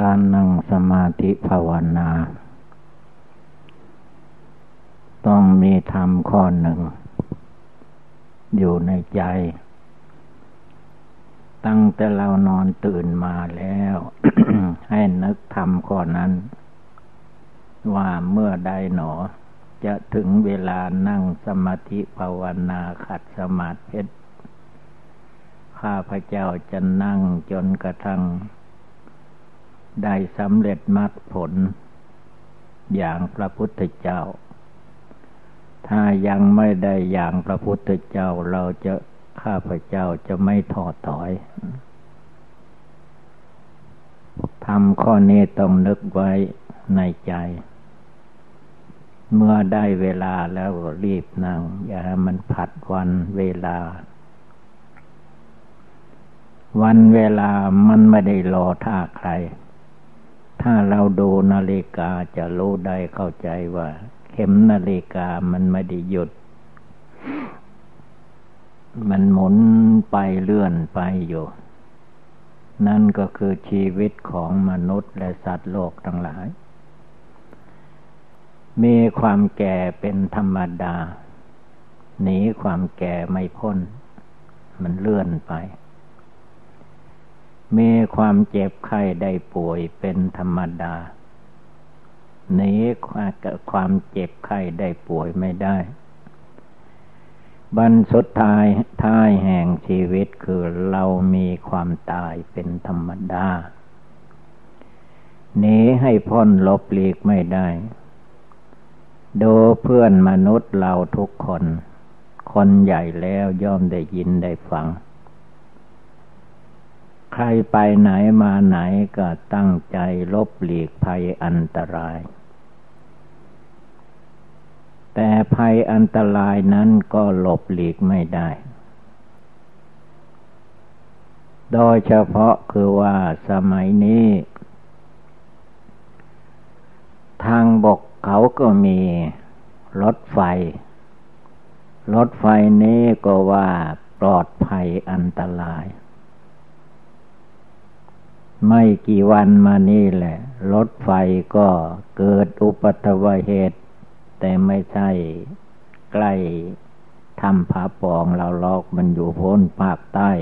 การนั่งสมาธิภาวนา ต้องมีธรรมข้อหนึ่ง อยู่ในใจ ตั้งแต่เรานอนตื่นมาแล้ว ให้นึกธรรมข้อนั้น ว่าเมื่อใดหนอ จะถึงเวลานั่งสมาธิภาวนาขัดสมาธิข้าพระเจ้าจะนั่งจนกระทั่ง ได้สำเร็จมรรคผล อย่างพระพุทธเจ้า ถ้ายังไม่ได้อย่างพระพุทธเจ้าเราจะข้าพเจ้าจะไม่ถอดถอยทำข้อนี้ต้องนึกไว้ในใจ เมื่อได้เวลาแล้วรีบนั่ง อย่าให้มันผัดวันเวลา วันเวลามันไม่ได้รอท่าใคร ถ้าเราดูนาฬิกาจะรู้ได้เข้าใจว่า เข็มนาฬิกามันไม่ได้หยุด มันหมุนไปเลื่อนไปอยู่ นั่นก็คือชีวิตของมนุษย์และสัตว์โลกทั้งหลาย มีความแก่เป็นธรรมดา หนีความแก่ไม่พ้น มันเลื่อนไป มีความเจ็บไข้ได้ป่วยเป็นธรรมดาหนีความเจ็บไข้ได้ป่วยไม่ได้บันสุดท้ายท้ายแห่งชีวิตคือเรามีความตายเป็นธรรมดาหนีให้พ้นลบหลีกไม่ได้ ดูเพื่อนมนุษย์เราทุกคน คนใหญ่แล้วย่อมได้ยินได้ฟัง ใครไปไหนมาไหนก็ตั้งใจลบหลีกภัยอันตราย แต่ภัยอันตรายนั้นก็หลบหลีกไม่ได้ โดยเฉพาะคือว่าสมัยนี้ ทางบกเขาก็มีรถไฟ รถไฟนี้ก็ว่าปลอดภัยอันตราย ไม่กี่วันมานี่แหละ รถไฟก็เกิดอุปัตวเหตุ แต่ไม่ใช่ใกล้ทำผาปองเราลอกมันอยู่พ้นภาคใต้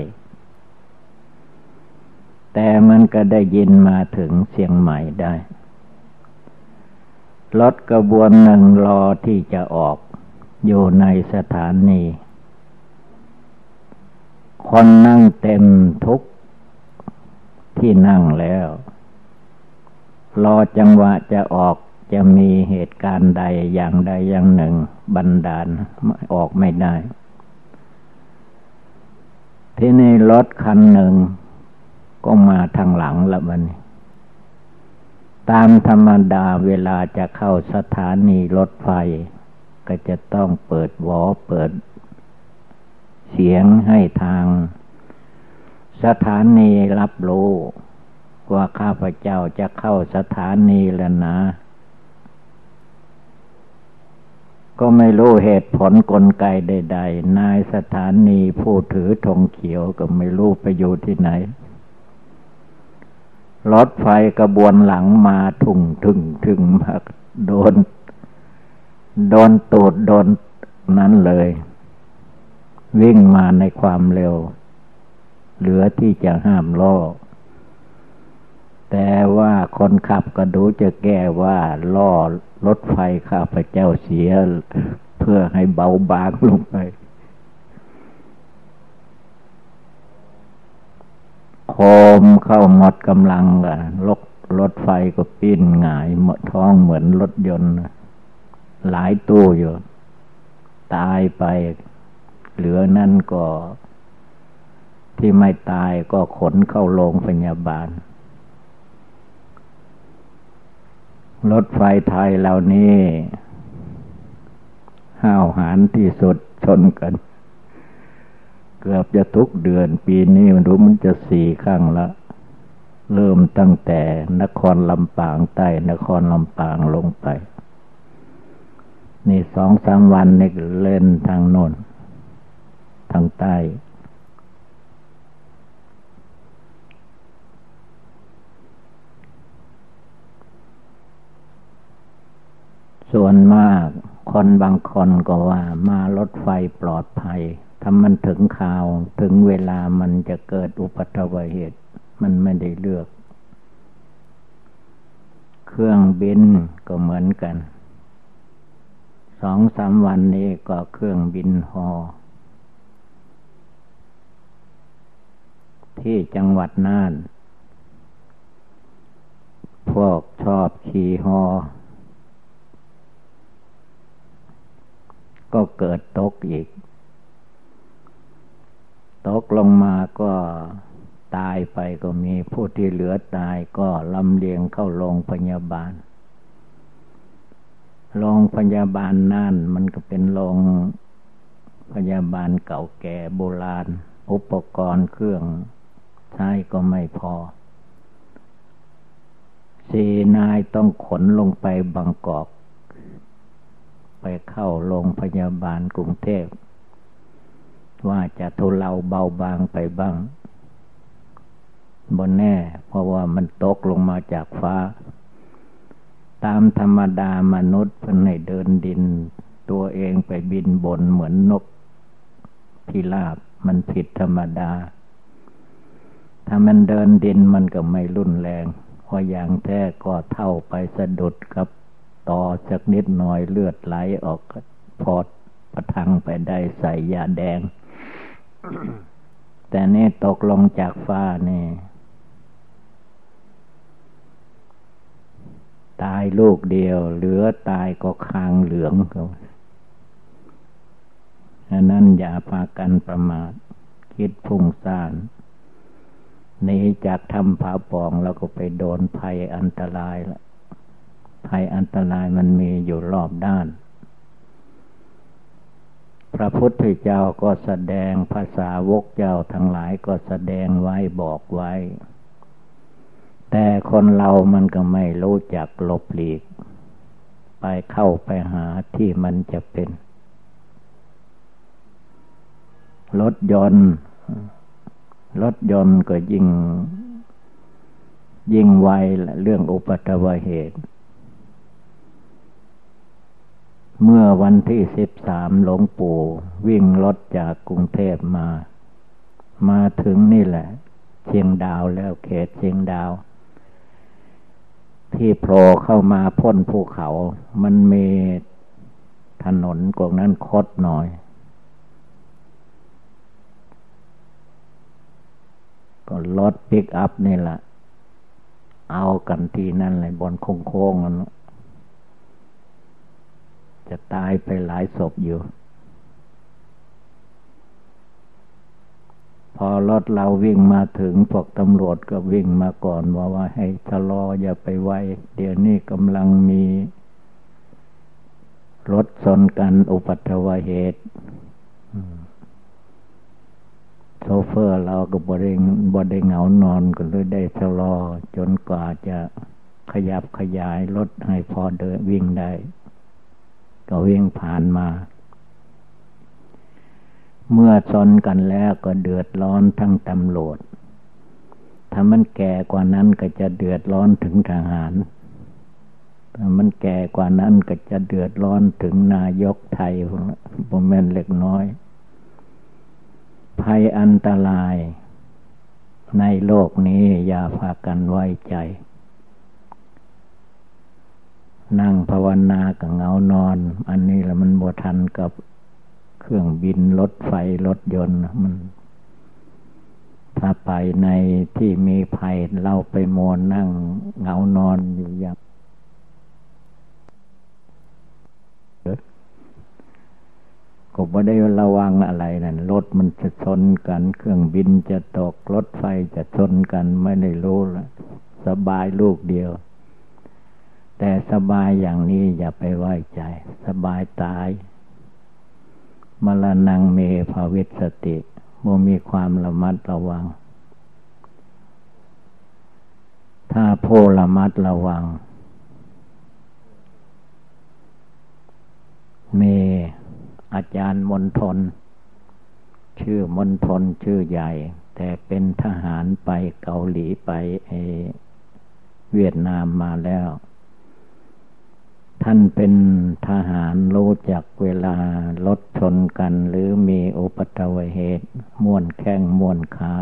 แต่มันก็ได้ยินมาถึงเชียงใหม่ได้ รถกระบวนหนึ่งรอที่จะออกอยู่ในสถานี คนนั่งเต็มทุก ที่นั่งแล้ว รอจังหวะจะออกจะมีเหตุการณ์ใดอย่างใดอย่างหนึ่ง บันดาลออกไม่ได้ ที่ในรถคันหนึ่ง ก็มาทางหลังละบันตามธรรมดาเวลาจะเข้าสถานีรถไฟ ก็จะต้องเปิดวอเปิด เสียงให้ทาง สถานีรับรู้ว่าข้าพเจ้าจะเข้าสถานีแล้วนะ ก็ไม่รู้เหตุผลกลไกใด ๆ นายสถานีผู้ถือธงเขียวก็ไม่รู้ไปอยู่ที่ไหน รถไฟกระบวนหลังมาทุ่งถึงถึงมาโดน โดนตูดโดนนั้นเลย วิ่งมาในความเร็ว เหลือที่จะห้ามล้อแต่ว่าคนขับก็ดูจะแก้ว่าล่อรถไฟข้าพเจ้าเสีย เพื่อให้เบาบางลงไป โคมเข้าหมดกำลังอะรถรถไฟก็ปิ้นหงายหมดท้องเหมือนรถยนต์ หลายตู้อยู่ ตายไป เหลือนั่นก็ ที่ไม่ตายก็ขนเข้าโรงพยาบาล รถไฟไทยเหล่านี้ห้าวหาญที่สุดชนกัน เกือบจะทุกเดือนปีนี้มันรู้มันจะสี่ครั้งละ เริ่มตั้งแต่นครลำปางใต้นครลำปางลงไป นี่สองสามวันนี่เล่นทางโน้นทางใต้ ส่วนมากคนบางคนก็ว่ามารถไฟปลอดภัยถ้ามันถึงข่าวถึงเวลามันจะเกิดอุปัตวเหตุ มันไม่ได้เลือก เครื่องบินก็เหมือนกัน สองสามวันนี้ก็เครื่องบินฮอที่จังหวัดน่าน พวกชอบขี่ฮอ ก็เกิดตกอีก ตกลงมาก็ตายไปก็มีผู้ที่เหลือตายก็ลำเลียงเข้าโรงพยาบาล โรงพยาบาลนั่นมันก็เป็นโรงพยาบาลเก่าแก่โบราณ อุปกรณ์เครื่องใช้ก็ไม่พอสีนายต้องขนลงไปบางกอก ไปเข้าโรงพยาบาลกรุงเทพ ว่าจะทุเลาเบาบางไปบ้างบนแน่ เพราะว่ามันตกลงมาจากฟ้า ตามธรรมดามนุษย์เพิ่นให้เดินดิน ตัวเองไปบินบนเหมือนนกพิราบมันผิดธรรมดา ถ้ามันเดินดินมันก็ไม่รุนแรงพออย่างแท้ก็เท่าไปสะดุดกับ ต่อสักนิดหน่อยเลือดไหลออกพอดประทังไปได้ใส่ยาแดง แต่นี่ตกลงจากฟ้านี่ ตายลูกเดียว เหลือตายก็คางเหลืองเขาอันนั้นอย่าพากันประมาท คิดพุ่งซ่านนี้จากทำผาปองแล้วก็ไปโดนภัยอันตรายละ ภัยอันตรายมันมีอยู่รอบด้าน พระพุทธเจ้าก็แสดงภาษาวกเจ้าทั้งหลายก็แสดงไว้บอกไว้ แต่คนเรามันก็ไม่รู้จักหลบหลีก ไปเข้าไปหาที่มันจะเป็น รถยนต์รถยนต์ก็ยิ่ง ยิ่งไวเรื่องอุปัตวเหตุ เมื่อวันที่สิบสามหลวงปู่วิ่งรถจากกรุงเทพมา มาถึงนี่แหละ เชียงดาวแล้วเขตเชียงดาว ที่โผล่เข้ามาพ้นภูเขา มันมีถนนกวงนั้นคดหน่อย ก็รถปิกอัพนี่แหละ เอากันที่นั่นเลยบนโค้งๆนั่น จะตายไปหลายศพอยู่ พอรถเราวิ่งมาถึงพวกตำรวจก็วิ่งมาก่อนว่าว่าให้ชะลออย่าไปไวเดี๋ยวนี้กำลังมี รถชนกันอุปัตวเหตุโซเฟอร์เราก็บริบได้เหงานอนก็เลยได้ชะลอ จนกว่าจะขยับขยายรถให้พอเดินวิ่งได้ ก็วิ่งผ่านมา เมื่อชนกันแล้วก็เดือดร้อนทั้งตำรวจถ้ามันแก่กว่านั้นก็จะเดือดร้อนถึงทหาร ถ้ามันแก่กว่านั้นก็จะเดือดร้อนถึงนายกไทยผมแม่นเล็กน้อย ภัยอันตรายในโลกนี้อย่าพากันไว้ใจ นั่งภาวนากับเงานอน อันนี้แหละมันบทันกับเครื่องบินรถไฟรถยนต์มัน ถ้าไปในที่มีภัยเราไปมอนนั่งเงานอนอยู่อย่างก็ไม่ได้ระวังอะไรนั่นรถมันจะชนกัน เครื่องบินจะตกรถไฟจะชนกันไม่ได้รู้ละสบายลูกเดียว แต่สบายอย่างนี้อย่าไปไว้ใจ สบายตาย มรณงเมภาวิสติโมมีความระมัดระวัง ถ้าโพระมัดระวัง เมอาจารย์มนทน ชื่อมนทนชื่อใหญ่ แต่เป็นทหารไปเกาหลีไปเวียดนามมาแล้ว ท่านเป็นทหารรู้จักเวลารถชนกัน หรือมีอุปตวเหตุม่วนแข้งม่วนขา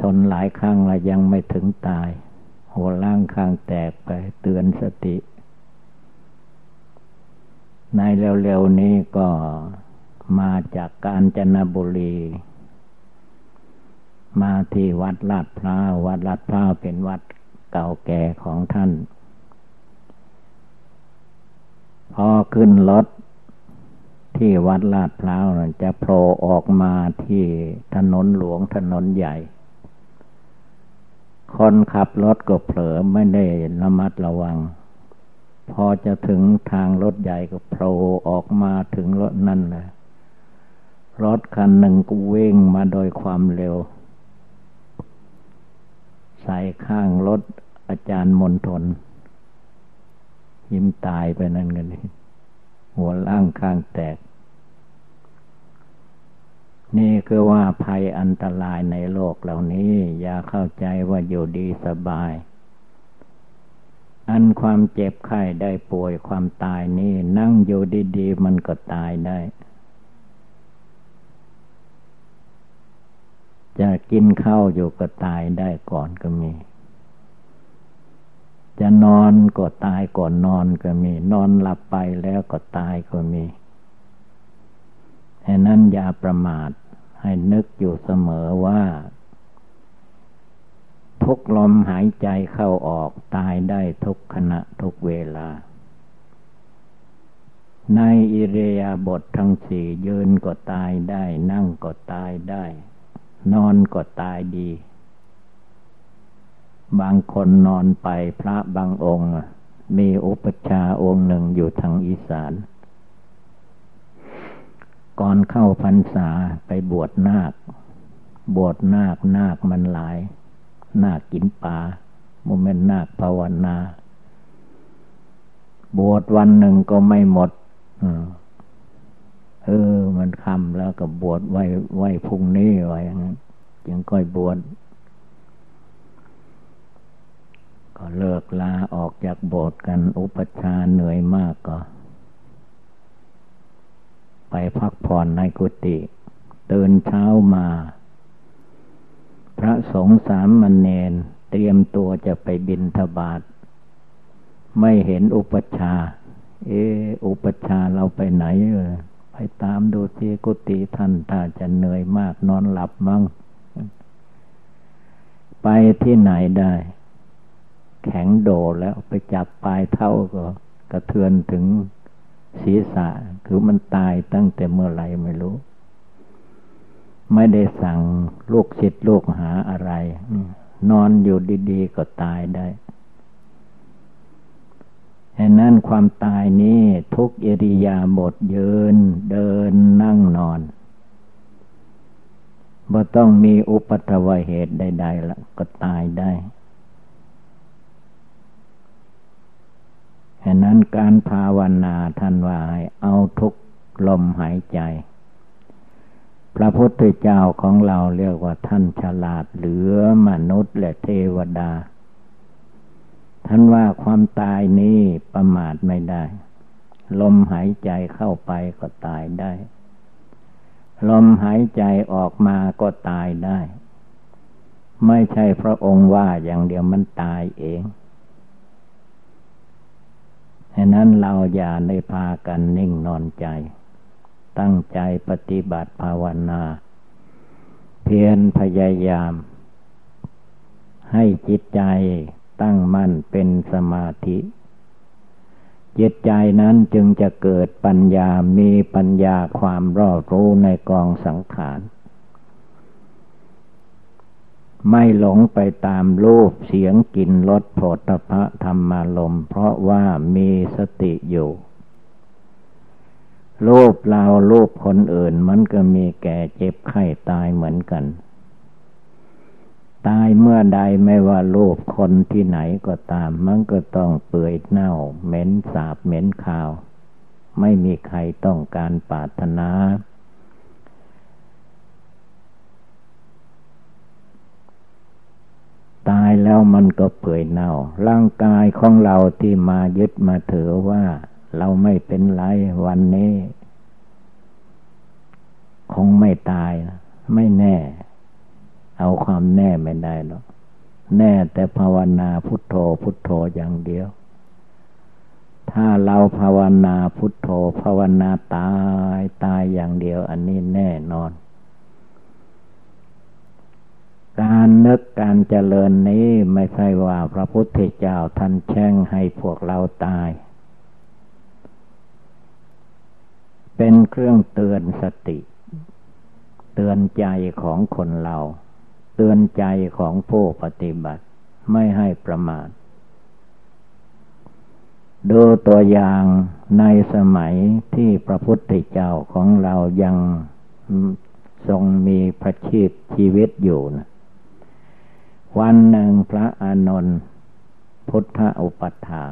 ชนหลายครั้งแล้วยังไม่ถึงตาย หัวล่างข้างแตกไปเตือนสติ ในเร็วๆนี้ก็มาจากกาญจนบุรี มาที่วัดลาดพร้าววัดลาดพร้าวเป็นวัดเก่าแก่ของท่าน พอขึ้นรถที่วัดลาดพร้าวจะโผล่ออกมาที่ถนนหลวงถนนใหญ่ คนขับรถก็เผลอไม่ได้ระมัดระวัง พอจะถึงทางรถใหญ่ก็โผล่ออกมาถึงรถนั่นเลยรถคันหนึ่งก็วิ่งมาโดยความเร็ว ใส่ข้างรถอาจารย์มนทน ยิ้มตายไปนั่นกันนี่หัวล่างข้างแตก นี่คือว่าภัยอันตรายในโลกเหล่านี้ อย่าเข้าใจว่าอยู่ดีสบาย อันความเจ็บไข้ได้ป่วยความตายนี่นั่งอยู่ดีๆมันก็ตายได้จะกินข้าวอยู่ก็ตายได้ก่อนก็มี จะนอนก็ตายก่อนนอนก็มี นอนหลับไปแล้วก็ตายก็มีฉะนั้นอย่าประมาทให้นึกอยู่เสมอว่า ทุกลมหายใจเข้าออกตายได้ทุกขณะทุกเวลา ในอิเรียบททั้งสี่ยืนก็ตายได้ นั่งก็ตายได้ นอนก็ตายดี บางคนนอนไปพระบางองค์ มีอุปชาองค์หนึ่งอยู่ทางอีสาน ก่อนเข้าพรรษาไปบวชนาค บวชนาคนาคมันหลาย นาคกินปลาโมเมนนาคภาวนา บวชวันหนึ่งก็ไม่หมดเออ มันคำแล้วก็บวชไว้ไว้พรุ่งนี้ไว้อย่างนั้นจึงค่อยบวช ก็เลิกลาออกจากโบสถ์กันอุปชาเหนื่อยมากก็ ไปพักผ่อนในกุฏิตื่นเช้ามา พระสงฆ์สามมันเนนเตรียมตัวจะไปบินทบาท ไม่เห็นอุปชา เอออุปชาเราไปไหนเลยไปตามดูที่กุฏิท่านถ้าจะเหนื่อยมากนอนหลับมั่งไปที่ไหนได้ แข็งโดแล้วไปจับปลายเท่าก็ กระเทือนถึงศีรษะ คือมันตายตั้งแต่เมื่อไหร่ไม่รู้ ไม่ได้สั่งลูกศิษย์ลูกหาอะไรนอนอยู่ดีๆ ก็ตายได้ฉะนั้นความตายนี้ทุกอิริยาบถยืน เดินนั่งนอนบ่ต้องมีอุปัตวเหตุใดๆละก็ตายได้ ฉะนั้นการภาวนาท่านว่าให้เอาทุกลมหายใจ พระพุทธเจ้าของเราเรียกว่าท่านฉลาดเหลือมนุษย์และเทวดา ท่านว่าความตายนี้ประมาทไม่ได้ ลมหายใจเข้าไปก็ตายได้ ลมหายใจออกมาก็ตายได้ ไม่ใช่พระองค์ว่าอย่างเดียวมันตายเอง ฉะนั้นเราอย่าในพากันนิ่งนอนใจ ตั้งใจปฏิบัติภาวนา เพียรพยายาม ให้จิตใจตั้งมั่นเป็นสมาธิจิตใจนั้นจึงจะเกิดปัญญา มีปัญญาความรอบรู้ในกองสังขาร ไม่หลงไปตามรูปเสียงกลิ่นรสโผฏฐะธรรมารมเพราะว่ามีสติอยู่รูปเรารูปคนอื่นมันก็มีแก่เจ็บไข้ตายเหมือนกัน ตายเมื่อใดไม่ว่าโลกคนที่ไหนก็ตาม มันก็ต้องเปื่อยเน่า เหม็นสาบเหม็นขาว ไม่มีใครต้องการปรารถนา ตายแล้วมันก็เปื่อยเน่า ร่างกายของเราที่มายึดมาถือว่า เราไม่เป็นไรวันนี้ คงไม่ตาย ไม่แน่ เอาความแน่ไม่ได้หรอกแน่แต่ภาวนาพุทโธพุทโธอย่างเดียว ถ้าเราภาวนาพุทโธ ภาวนาตายตายอย่างเดียว อันนี้แน่นอน การนึกการเจริญนี้ไม่ใช่ว่าพระพุทธเจ้าท่านแช่งให้พวกเราตาย เป็นเครื่องเตือนสติ เตือนใจของคนเรา เตือนใจของผู้ปฏิบัติไม่ให้ประมาทดูตัวอย่างในสมัยที่พระพุทธเจ้าของเรายังทรงมีพระชีพชีวิตอยู่นะ วันหนึ่งพระอานนท์พุทธอุปัฏฐา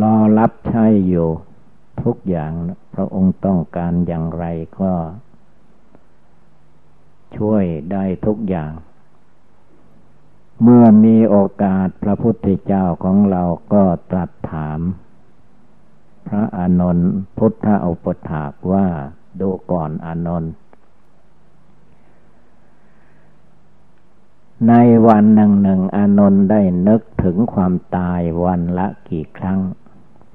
รอรับใช้อยู่ทุกอย่างพระองค์ต้องการอย่างไรก็ ช่วยได้ทุกอย่าง เมื่อมีโอกาสพระพุทธเจ้าของเราก็ตรัสถาม พระอานนท์พุทธอุปถากว่าดูก่อนอานนท์ ในวันหนึ่งหนึ่งอานนท์ได้นึกถึงความตายวันละกี่ครั้ง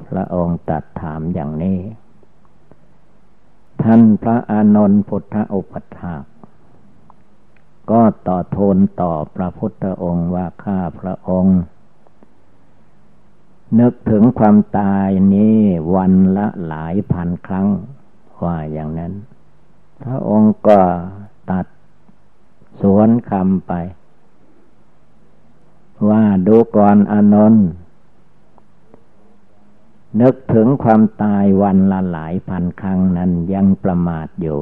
พระองค์ตัดถามอย่างนี้ ท่านพระอานนท์พุทธอุปถาก็ต่อโทนต่อพระพุทธองค์ว่าข้าพระองค์ นึกถึงความตายนี้วันละหลายพันครั้งว่าอย่างนั้น พระองค์ก็ตัดสวนคำไป ว่าดูก่อนอนนท์นึกถึงความตายวันละหลายพันครั้งนั้นยังประมาทอยู่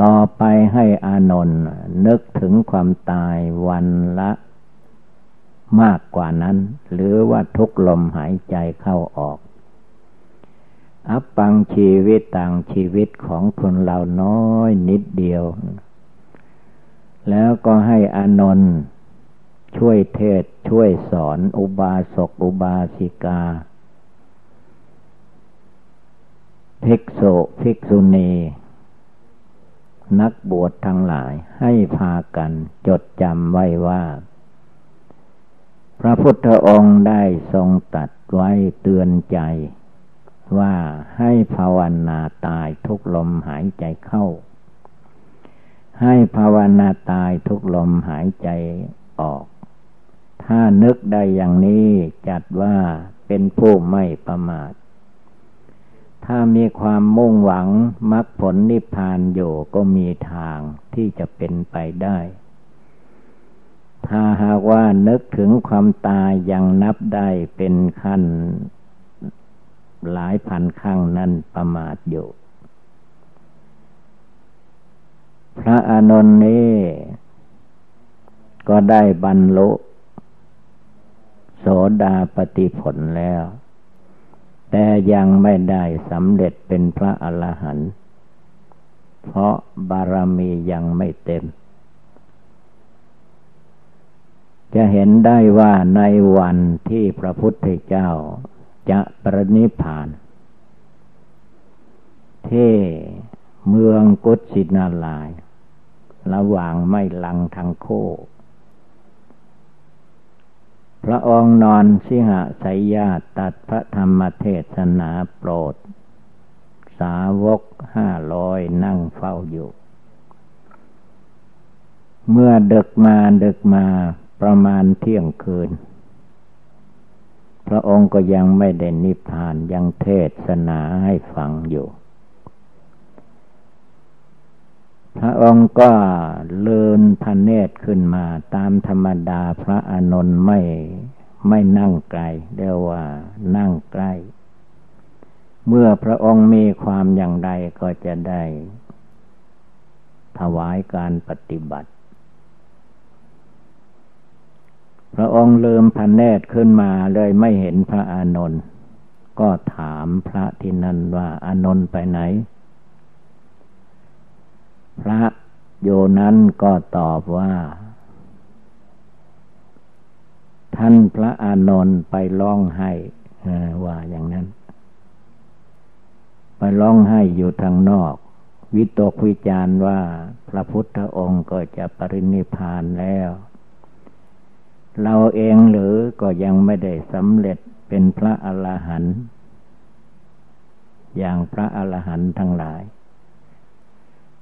ต่อไปให้อานนท์นึกถึงความตายวันละมากกว่านั้น หรือว่าทุกลมหายใจเข้าออก อัปปังชีวิตต่างชีวิตของคนเราน้อยนิดเดียว แล้วก็ให้อานนท์ช่วยเทศช่วยสอนอุบาสกอุบาสิกา ภิกษุภิกษุณี นักบวชทั้งหลายให้พากันจดจำไว้ว่า พระพุทธองค์ได้ทรงตัดไว้เตือนใจ ว่าให้ภาวนาตายทุกลมหายใจเข้า ให้ภาวนาตายทุกลมหายใจออก ถ้านึกได้อย่างนี้จัดว่าเป็นผู้ไม่ประมาท ถ้ามีความมุ่งหวังมรรคผลนิพพานอยู่ก็มีทางที่จะเป็นไปได้ ถ้าหากว่านึกถึงความตายยังนับได้เป็นขั้นหลายพันครั้งนั้นประมาทอยู่ พระอานนท์นี้ ก็ได้บรรลุ โสดาปฏิผลแล้ว แต่ยังไม่ได้สำเร็จเป็นพระอรหันต์เพราะบารมียังไม่เต็ม จะเห็นได้ว่าในวันที่พระพุทธเจ้าจะประนิพพานที่เมืองกุศินาลาย ระหว่างไม่ลังทางโคพระองค์นอนสิหะสยญาตัดพระธรรมเทศนาโปรด สาวกห้าร้อยนั่งเฝ้าอยู่ เมื่อดึกมาดึกมาประมาณเที่ยงคืน พระองค์ก็ยังไม่ได้นิพพานยังเทศนาให้ฟังอยู่ พระองค์ก็เลินพระเนตรขึ้นมา ตามธรรมดาพระอานนท์ไม่ไม่นั่งไกลเรียกว่านั่งใกล้ เมื่อพระองค์มีความอย่างใดก็จะได้ ถวายการปฏิบัติ พระองค์ลืมพระเนตรขึ้นมาเลยไม่เห็นพระอานนท์ก็ถามพระที่นั่นว่าอานนท์ไปไหน พระโยนั้นก็ตอบว่า ท่านพระอานนท์ไปร้องไห้ว่าอย่างนั้น ไปร้องไห้อยู่ทางนอก วิตกวิจารว่า พระพุทธองค์ก็จะปรินิพานแล้ว เราเองหรือก็ยังไม่ได้สำเร็จเป็นพระอรหันต์อย่างพระอรหันต์ทั้งหลาย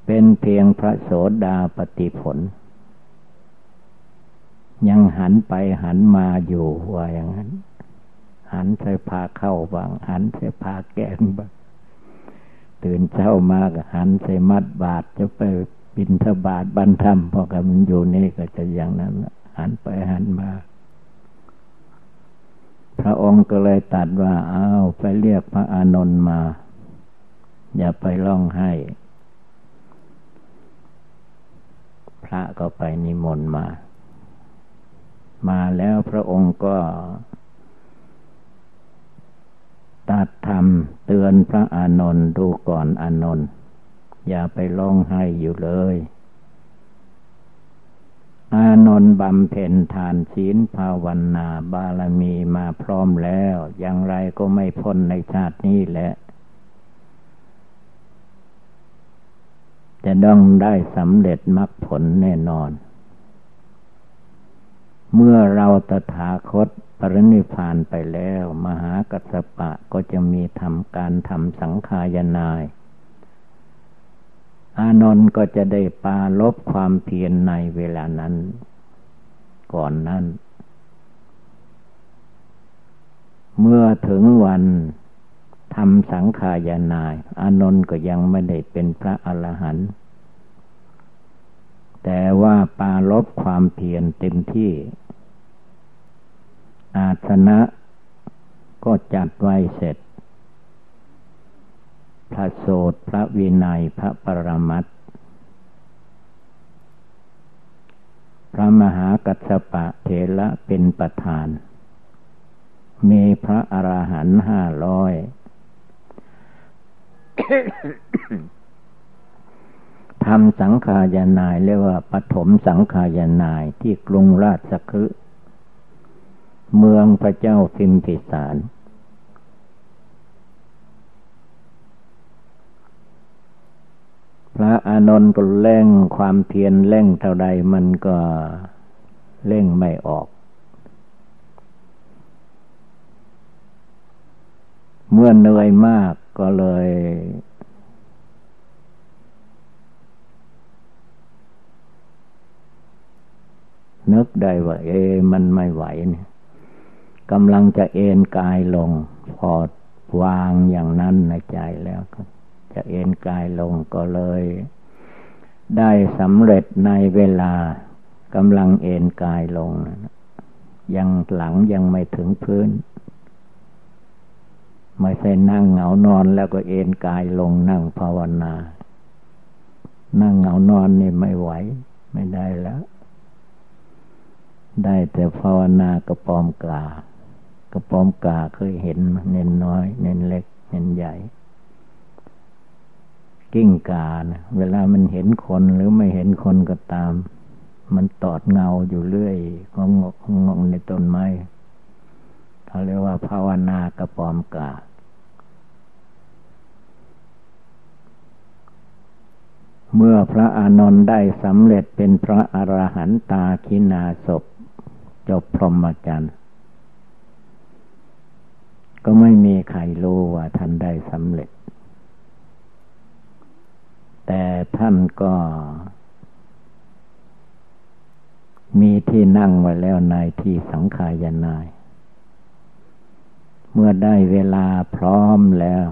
เป็นเพียงพระโสดาปฏิผล ยังหันไปหันมาอยู่ว่าอย่างนั้น หันใส่พาเข้าบางหันใส่พาแกนบางตื่นเช้ามาก็หันใส่มัดบาทจะไปบินทบาทบันทมพอกับมันอยู่นี่ก็จะอย่างนั้นหันไปหันมา พระองค์ก็เลยตัดว่า เอาไปเรียกพระอานนท์มา อย่าไปร้องไห้ พระก็ไปนิมนต์มา มาแล้วพระองค์ก็ตัดธรรมเตือนพระอานนท์ดูก่อนอานนท์อย่าไปร้องไห้อยู่เลย อานนท์บำเพ็ญทานศีลภาวนาบารมีมาพร้อมแล้ว อย่างไรก็ไม่พ้นในชาตินี้แหละ จะต้องได้สำเร็จมรรคผลแน่นอน เมื่อเราตถาคตปรินิพานไปแล้ว มหากัสปะก็จะมีทำการทำสังขายนาย อานนท์ก็จะได้ปาลบความเพียรในเวลานั้น ก่อนนั้น เมื่อถึงวัน ทำสังขายานายอานนท์ก็ยังไม่ได้เป็นพระอรหันต์แต่ว่าปาลบความเพียรเต็มที่ อาสนะก็จัดไว้เสร็จ พระโสดพระวินัยพระปรมัตพระมหากัสปะเถระเป็นประธาน มีพระอรหันต์ห้าร้อย ทำสังขายานายเรียกว่าปฐมสังขายานายที่กรุงราชคฤห์เมืองพระเจ้าพิมพิสาร พระอานนท์ก็เร่งความเพียรเร่งเท่าใดมันก็เร่งไม่ออก เมื่อเหนื่อยมากก็เลย นึกได้ว่า เอ มันไม่ไหวเนี่ยกำลังจะเอนกายลง พอวางอย่างนั้นในใจแล้วก็ จะเอ็นกายลงก็เลย ได้สำเร็จในเวลากำลังเอ็นกายลงยังหลังยังไม่ถึงพื้น ไม่ใช่นั่งเหงานอนแล้วก็เอ็นกายลงนั่งภาวนา นั่งเหงานอนนี่ไม่ไหว ไม่ได้แล้ว ได้แต่ภาวนากระปอมกากระปอมกาเคยเห็นเน้นน้อย เน้นเล็ก เน้นใหญ่ กิ้งกานะเวลามันเห็นคนหรือไม่เห็นคนก็ตาม มันตอดเงาอยู่เรื่อยงงงงในต้นไม้ เขาเรียกว่าภาวนากระปอมกาเมื่อพระอานนท์ได้สำเร็จเป็นพระอรหันตาคินาศพจบพรหมจรรย์ก็ไม่มีใครรู้ว่าท่านได้สำเร็จ แต่ท่านก็ มีที่นั่งไว้แล้วในที่สังขายนาย เมื่อได้เวลาพร้อมแล้ว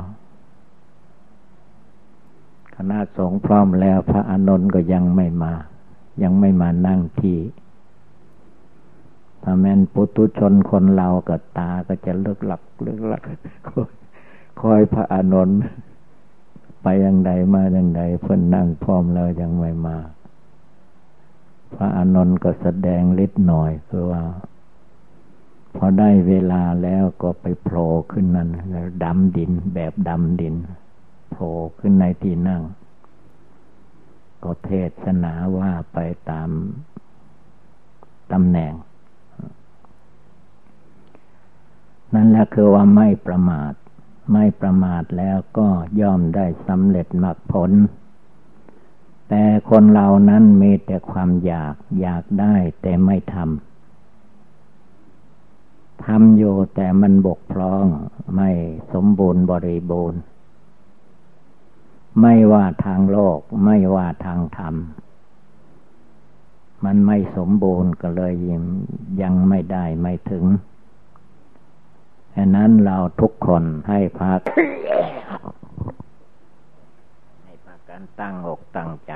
คณะสงฆ์พร้อมแล้ว พระอานนท์ก็ยังไม่มา ยังไม่มานั่งที่ถ้าแม่นปุตุชนคนเรากับตาก็จะเลิกหลักเลิกหลักคอยพระอานนท์ไปยังใดมาอย่างใดเพิ่อนนั่งพร้อมแล้วยังไม่มา พระอานนท์ก็แสดงฤทธิ์หน่อยคือว่า พอได้เวลาแล้วก็ไปโผล่ขึ้นนั่นดำดินแบบดำดินโผล่ขึ้นในที่นั่งกก็เทศนาว่าไปตามตำแหน่ง นั่นแหละคือว่าไม่ประมาท ไม่ประมาทแล้วก็ย่อมได้สำเร็จมรรคผล แต่คนเรานั้นมีแต่ความอยากอยากได้แต่ไม่ทำ ทำอยู่แต่มันบกพร่อง ไม่สมบูรณ์บริบูรณ์ ไม่ว่าทางโลก ไม่ว่าทางธรรม มันไม่สมบูรณ์ก็เลยยังไม่ได้ไม่ถึงฉะนั้นเราทุกคนให้พักให้พักกันตั้งอกตั้งใจ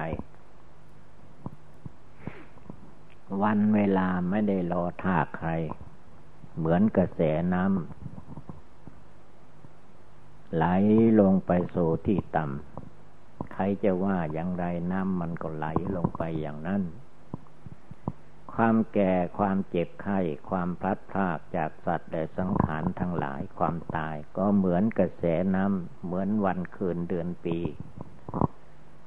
วันเวลาไม่ได้รอท่าใคร เหมือนกระแสน้ำไหลลงไปสู่ที่ต่ำใครจะว่าอย่างไรน้ำมันก็ไหลลงไปอย่างนั้น ความแก่ความเจ็บไข้ความพลัดพรากจากสัตว์และสังขารทั้งหลายความตายก็เหมือนกระแสน้ำเหมือนวันคืนเดือนปี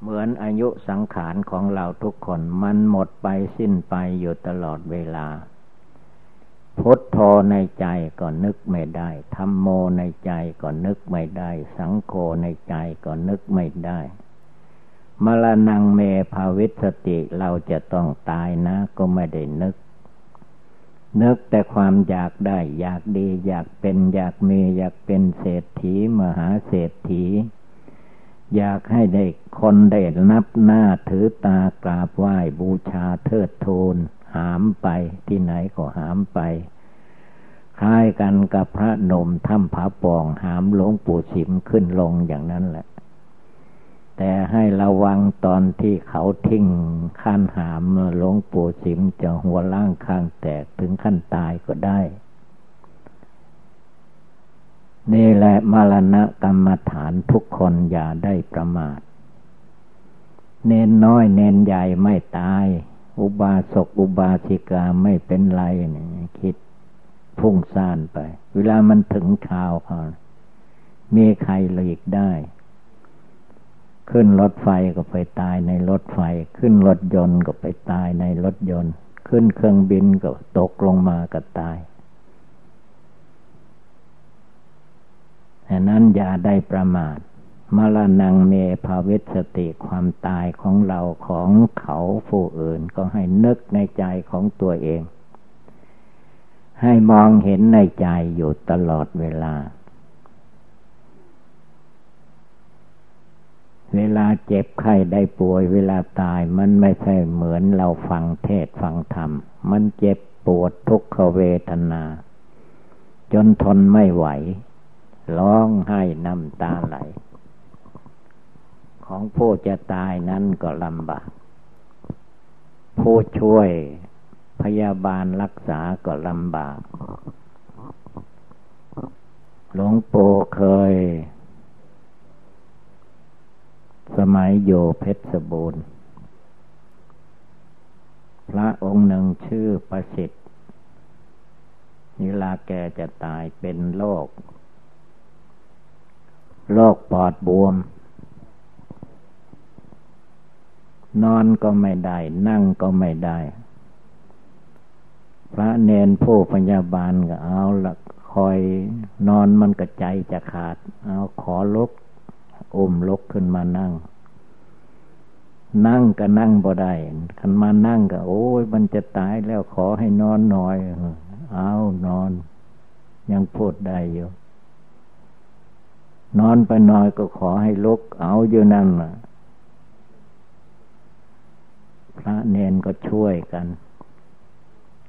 เหมือนอายุสังขารของเราทุกคนมันหมดไปสิ้นไปอยู่ตลอดเวลา พุทโธในใจก็นึกไม่ได้ธรรมโมในใจก็นึกไม่ได้ สังโฆในใจก็นึกไม่ได้มรณงเมภาวิสติเราจะต้องตายนะ ก็ไม่ได้นึก นึกแต่ความอยากได้ อยากดี อยากเป็น อยากมี อยากเป็นเศรษฐีมหาเศรษฐี อยากให้ได้คนได้นับหน้าถือตากราบไหว้บูชาเทิดทูน หามไปที่ไหนก็หามไป คล้ายกันกับพระนมถ้ำผาปองหามหลวงปู่สิมขึ้นลงอย่างนั้นแหละ แต่ให้ระวังตอนที่เขาทิ้งขั้นหามหลวงปู่สิมจะหัวล่างข้างแตกถึงขั้นตายก็ได้ นี่แหละมรณะกรรมฐานทุกคนอย่าได้ประมาทเน้นน้อยเน้นใหญ่ไม่ตาย อุบาสกอุบาสิกาไม่เป็นไรนี่คิดพุ่งซ่านไป เวลามันถึงชาวเขามีใครหลีกได้ ขึ้นรถไฟก็ไปตายในรถไฟ ขึ้นรถยนต์ก็ไปตายในรถยนต์ ขึ้นเครื่องบินก็ตกลงมาก็ตายฉะนั้นอย่าได้ประมาท มรณงเมภาวิสติความตายของเราของเขาผู้อื่นก็ให้นึกในใจของตัวเอง ให้มองเห็นในใจอยู่ตลอดเวลา เวลาเจ็บไข้ได้ป่วยเวลาตายมันไม่ใช่เหมือนเราฟังเทศฟังธรรม มันเจ็บปวดทุกขเวทนา จนทนไม่ไหว ร้องไห้น้ำตาไหล ของผู้จะตายนั้นก็ลำบาก ผู้ช่วยพยาบาลรักษาก็ลำบาก หลวงปู่เคย สมัยโยเพชรบูรณ์ พระองค์หนึ่งชื่อประสิทธิ์นิลาแกจะตายเป็นโรคโรคปอดบวม นอนก็ไม่ได้ นั่งก็ไม่ได้ พระเนนผู้พยาบาลก็เอาละคอยนอนมันกระใจจะขาด เอาขอลุกอุ้มลุกขึ้นมานั่ง นั่งก็นั่งบ่ได้คันมานั่งก็ โอ้ยมันจะตายแล้วขอให้นอนหน่อย เอานอน ยังพูดได้อยู่นอนไปหน่อยก็ขอให้ลุก เอาอยู่นั่น พระเนนก็ช่วยกัน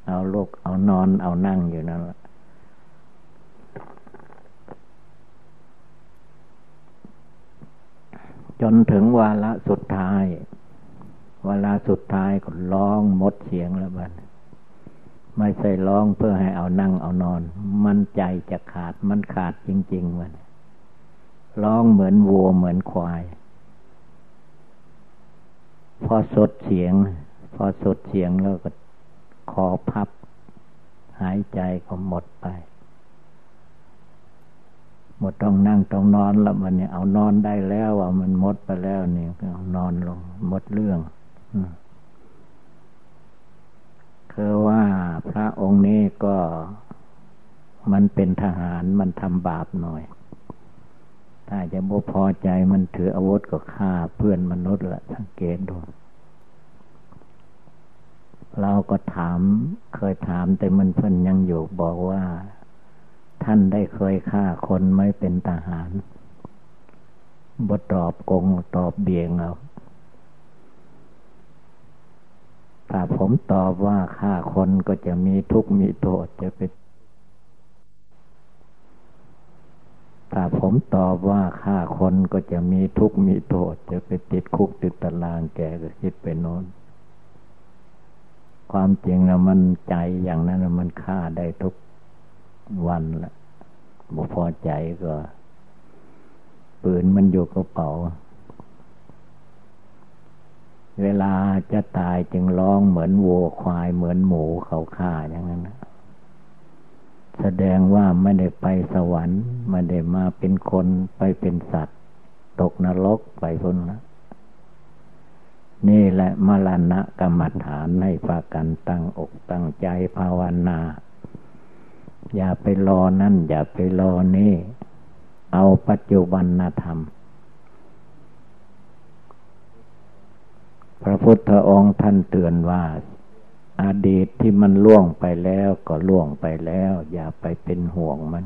เอาลุกเอานอนเอานั่งอยู่นั่นแหละจนถึงวาระสุดท้าย เวลาสุดท้ายก็ร้องหมดเสียงแล้วบัดไม่ใช่ร้องเพื่อให้เอานั่งเอานอน มันใจจะขาดมันขาดจริง ๆ มันร้องเหมือนวัวเหมือนควาย พอสดเสียง พอสดเสียงแล้วก็คอพับ หายใจก็หมดไป หมดต้องนั่งต้องนอนแล้วมันเนี่ยเอานอนได้แล้วว่ามันหมดไปแล้วเนี่ยก็นอนลงหมดเรื่องคือว่าพระองค์นี้ก็มันเป็นทหารมันทำบาปหน่อย ถ้าจะบ่พอใจมันถืออาวุธก็ฆ่าเพื่อนมนุษย์ละสังเกตดูเราก็ถามเคยถามแต่มันเพิ่นยังอยู่บอกว่า ท่านได้เคยฆ่าคนไม่เป็นทหารบทตอบกงตอบเบียงเอาถ้าผมตอบว่าฆ่าคนก็จะมีทุกข์มีโทษจะเป็น ถ้าผมตอบว่าฆ่าคนก็จะมีทุกข์มีโทษ จะไปติดคุกติดตารางแกก็คิดไปโน้น ความจริงนะมันใจอย่างนั้นมันฆ่าได้ทุกวันละบ่พอใจก็ปืนมันอยู่กระเป๋า เวลาจะตายจึงร้องเหมือนวัวควายเหมือนหมูเขาฆ่าอย่างนั้น แสดงว่าไม่ได้ไปสวรรค์ ไม่ได้มาเป็นคนไปเป็นสัตว์ ตกนรกไปพ้นละนี่แหละมรณะกรรมฐานให้พากันตั้งอกตั้งใจภาวนา อย่าไปรอนั่น อย่าไปรอนี่ เอาปัจจุบันธรรม พระพุทธองค์ท่านเตือนว่า อดีตที่มันล่วงไปแล้วก็ล่วงไปแล้ว อย่าไปเป็นห่วงมัน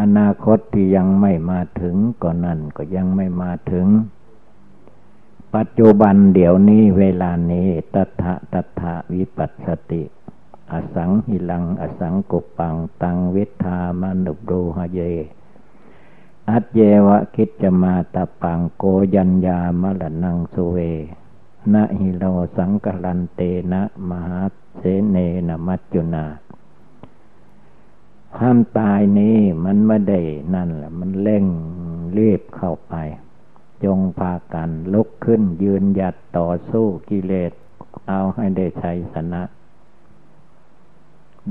อนาคตที่ยังไม่มาถึงก็นั่นก็ยังไม่มาถึง ปัจจุบันเดี๋ยวนี้เวลานี้ตัทะตัทะวิปัสสติอสังหิลัง อสังกุปัง ตังเวทามนุบรูหเย อัจเยวะคิจมาตาปังโกยัญญามะละนังสุเว นะหิโลสังกลันเตนะมหาเสเนนมัจจุนาความตายนี้มันไม่ได้นั่นแหละ มันเร่งรีบเข้าไป จงพากันลุกขึ้นยืนหยัดต่อสู้กิเลส เอาให้ได้ชัยชนะ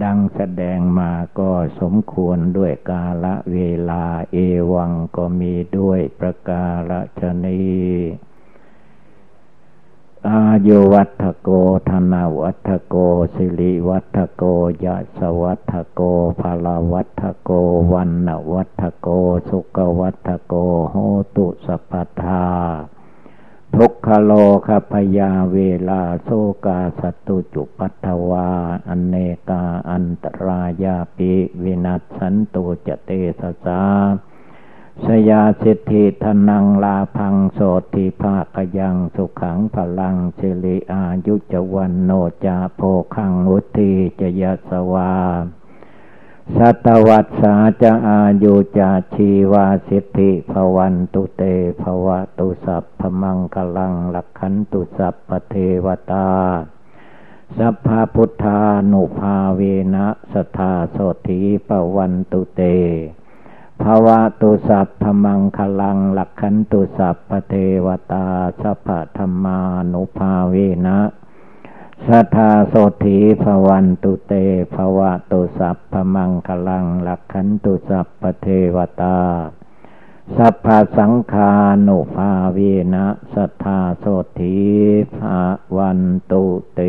ดังแสดงมาก็สมควรด้วยกาละเวลาเอวังก็มีด้วยประกาศชนี อายุวัตโกธนาวัตโกสิริวัตโกยะสวัตโกภาลวัตโกวันนวัตโก สุกวัตโกโหตุสปัทาทุกขโลคพยาเวลาโซกาสตุจุปัตวา อเนกาอันตรายาปิวินัสสันตุจเตสสา สยาสิทธิธนังลาพังโสติภาคยังสุขังพลังเิริอายุจวันโนจาโพคังอุติจยสวาสัตวัตสาจะอายุจาชีวาสิทธิภวันตุเตภวะตุสัพพมังกลังลักขันตุสัพพเทวตา สัพพพุทธานุภาเวนะสทาโสธีปวันตุเต ภาวะตุสัพพมังคลังหลักขันตุสัพพเทวตาสัพพธรรมานุภาเวนะสัทธาโสถีภวันตุเตภวะตุสัพพมังคลังหลักขันตุสัพพเทวตา สัพพสังคานุภาเวนะสัทธาโสถีภวันตุเต